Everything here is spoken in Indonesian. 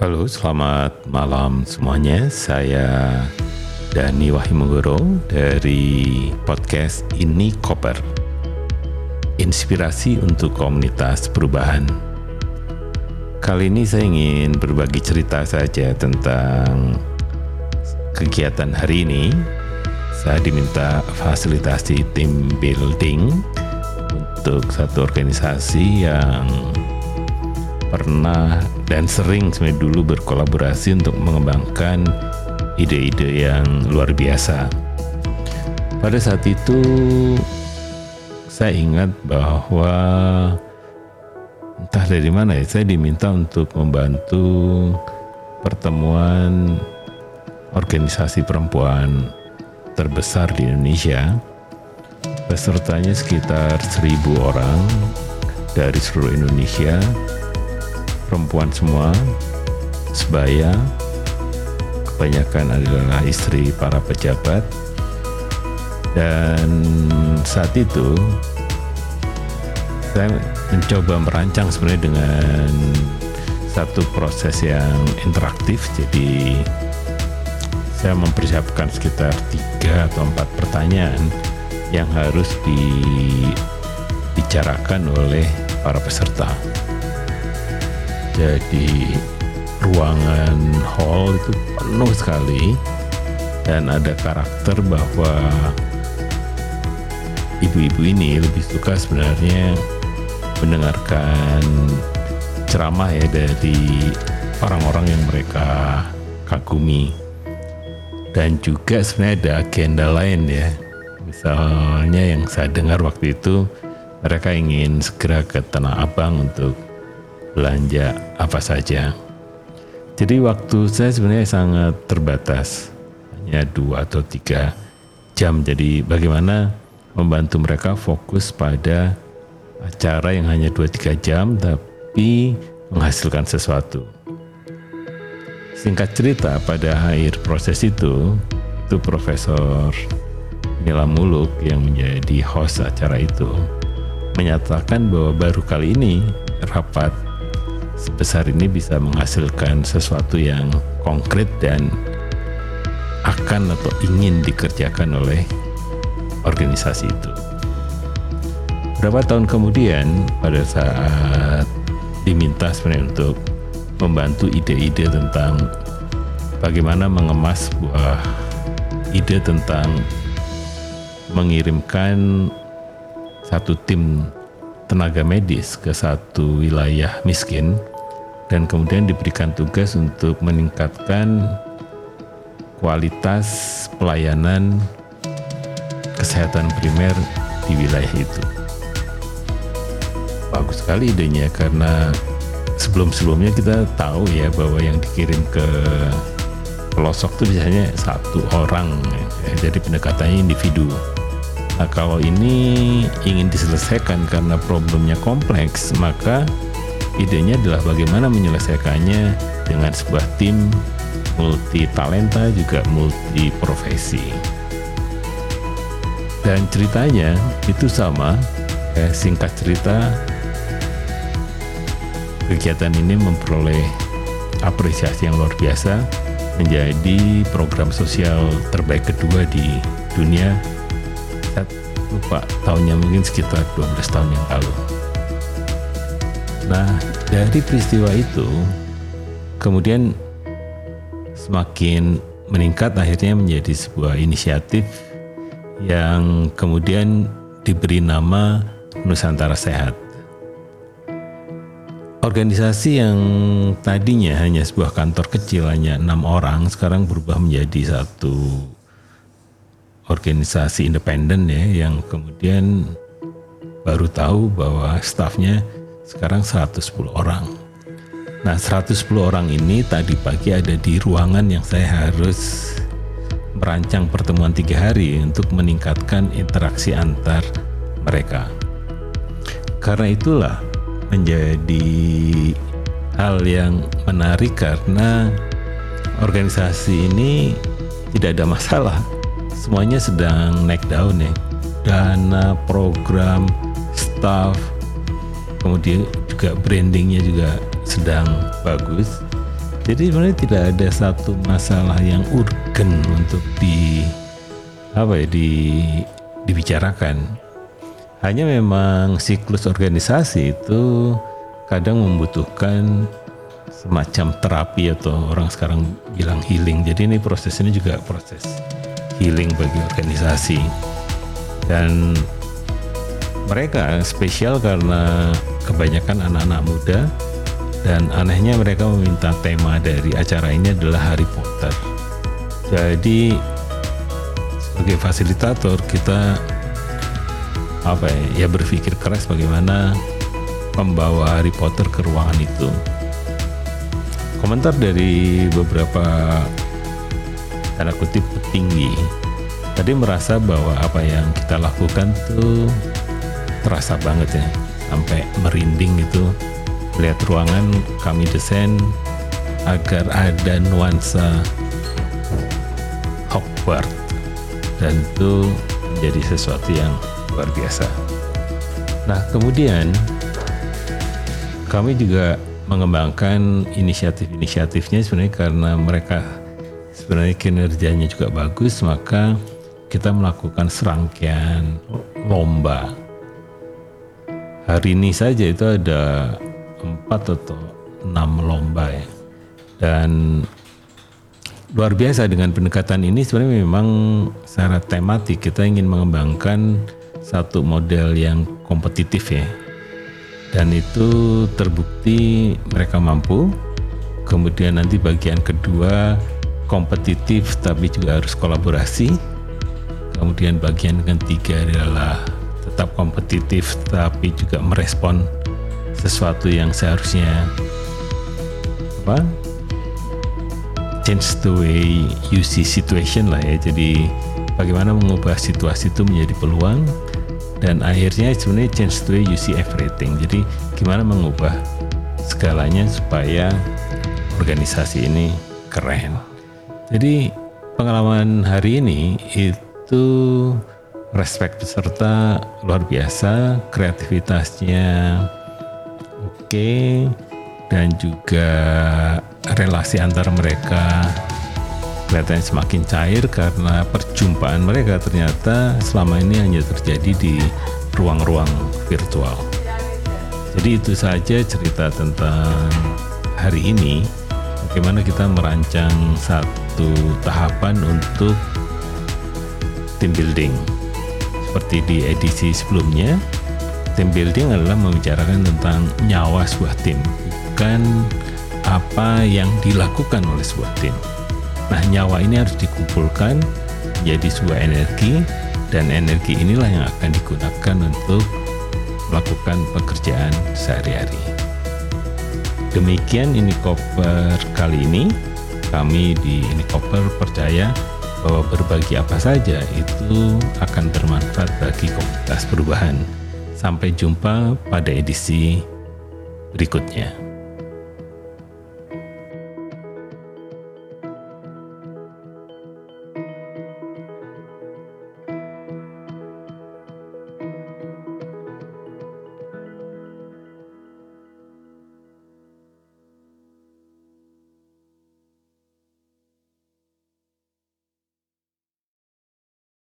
Halo, selamat malam semuanya. Saya Dani Wahimunggoro dari podcast Ini Koper. Inspirasi untuk komunitas perubahan. Kali ini saya ingin berbagi cerita saja tentang kegiatan hari ini. Saya diminta fasilitasi tim building untuk satu organisasi yang pernah dan sering sebenarnya dulu berkolaborasi untuk mengembangkan ide-ide yang luar biasa. Pada saat itu saya ingat bahwa entah dari mana ya saya diminta untuk membantu pertemuan organisasi perempuan terbesar di Indonesia Pesertanya sekitar seribu orang dari seluruh Indonesia, perempuan semua, sebaya, kebanyakan adalah istri para pejabat, dan saat itu saya mencoba merancang sebenarnya dengan satu proses yang interaktif, jadi saya mempersiapkan sekitar tiga atau empat pertanyaan yang harus dibicarakan oleh para peserta. Jadi ruangan hall itu penuh sekali. Dan ada karakter bahwa ibu-ibu ini lebih suka sebenarnya mendengarkan ceramah ya dari orang-orang yang mereka kagumi. Dan juga sebenarnya ada agenda lain ya. Misalnya yang saya dengar waktu itu mereka ingin segera ke Tanah Abang untuk belanja apa saja. Jadi waktu saya sebenarnya sangat terbatas, hanya dua atau tiga jam. Jadi bagaimana membantu mereka fokus pada acara yang hanya dua tiga jam tapi menghasilkan sesuatu. Singkat cerita pada akhir proses itu, itu Profesor Nila Muluk yang menjadi host acara itu menyatakan bahwa baru kali ini rapat sebesar ini bisa menghasilkan sesuatu yang konkret dan akan atau ingin dikerjakan oleh organisasi itu. Berapa tahun kemudian pada saat diminta sebenarnya untuk membantu ide-ide tentang bagaimana mengemas sebuah ide tentang mengirimkan satu tim tenaga medis ke satu wilayah miskin dan kemudian diberikan tugas untuk meningkatkan kualitas pelayanan kesehatan primer di wilayah itu. Bagus sekali idenya karena sebelum-sebelumnya kita tahu ya bahwa yang dikirim ke pelosok itu biasanya satu orang jadi pendekatannya individu Nah, kalau ini ingin diselesaikan karena problemnya kompleks, maka idenya adalah bagaimana menyelesaikannya dengan sebuah tim multi talenta juga multi profesi. Dan ceritanya itu sama, eh, singkat cerita kegiatan ini memperoleh apresiasi yang luar biasa menjadi program sosial terbaik kedua di dunia lupa tahunnya mungkin sekitar 12 tahun yang lalu. Nah, dari peristiwa itu kemudian semakin meningkat akhirnya menjadi sebuah inisiatif yang kemudian diberi nama Nusantara Sehat. Organisasi yang tadinya hanya sebuah kantor kecil hanya enam orang sekarang berubah menjadi satu organisasi independen ya yang kemudian baru tahu bahwa stafnya sekarang 110 orang. Nah 110 orang ini tadi pagi ada di ruangan yang saya harus merancang pertemuan tiga hari untuk meningkatkan interaksi antar mereka. Karena itulah menjadi hal yang menarik karena organisasi ini tidak ada masalah semuanya sedang naik daun ya dana program staff kemudian juga brandingnya juga sedang bagus Jadi sebenarnya tidak ada satu masalah yang urgen untuk di apa ya di dibicarakan. Hanya memang siklus organisasi itu kadang membutuhkan semacam terapi atau orang sekarang bilang healing. Jadi ini proses ini juga proses healing bagi organisasi. Dan mereka spesial karena kebanyakan anak-anak muda dan anehnya mereka meminta tema dari acara ini adalah Harry Potter. Jadi sebagai fasilitator kita apa ya, ya berpikir keras bagaimana membawa Harry Potter ke ruangan itu. Komentar dari beberapa tanda kutip petinggi tadi merasa bahwa apa yang kita lakukan tuh terasa banget ya sampai merinding itu lihat ruangan kami desain agar ada nuansa Hogwarts dan itu menjadi sesuatu yang luar biasa. Nah kemudian kami juga mengembangkan inisiatif-inisiatifnya sebenarnya karena mereka sebenarnya kinerjanya juga bagus maka kita melakukan serangkaian lomba. Hari ini saja itu ada empat atau enam lomba ya. Dan luar biasa dengan pendekatan ini sebenarnya memang secara tematik kita ingin mengembangkan satu model yang kompetitif ya. Dan itu terbukti mereka mampu. Kemudian nanti bagian kedua kompetitif tapi juga harus kolaborasi. Kemudian bagian ketiga adalah tetap kompetitif tapi juga merespon sesuatu yang seharusnya apa change the way you see situation lah ya. Jadi bagaimana mengubah situasi itu menjadi peluang dan akhirnya sebenarnya change the way you see everything. Jadi gimana mengubah segalanya supaya organisasi ini keren. Jadi pengalaman hari ini itu respect peserta luar biasa kreativitasnya oke dan juga relasi antara mereka kelihatannya semakin cair karena perjumpaan mereka ternyata selama ini hanya terjadi di ruang-ruang virtual. Jadi itu saja cerita tentang hari ini bagaimana kita merancang satu tahapan untuk team building. Seperti di edisi sebelumnya, Team building adalah membicarakan tentang nyawa sebuah tim, bukan apa yang dilakukan oleh sebuah tim. Nah, nyawa ini harus dikumpulkan menjadi sebuah energi dan energi inilah yang akan digunakan untuk melakukan pekerjaan sehari-hari. Demikian ini koper kali ini. Kami di ini koper percaya bahwa berbagi apa saja itu akan bermanfaat bagi komunitas perubahan. Sampai jumpa pada edisi berikutnya.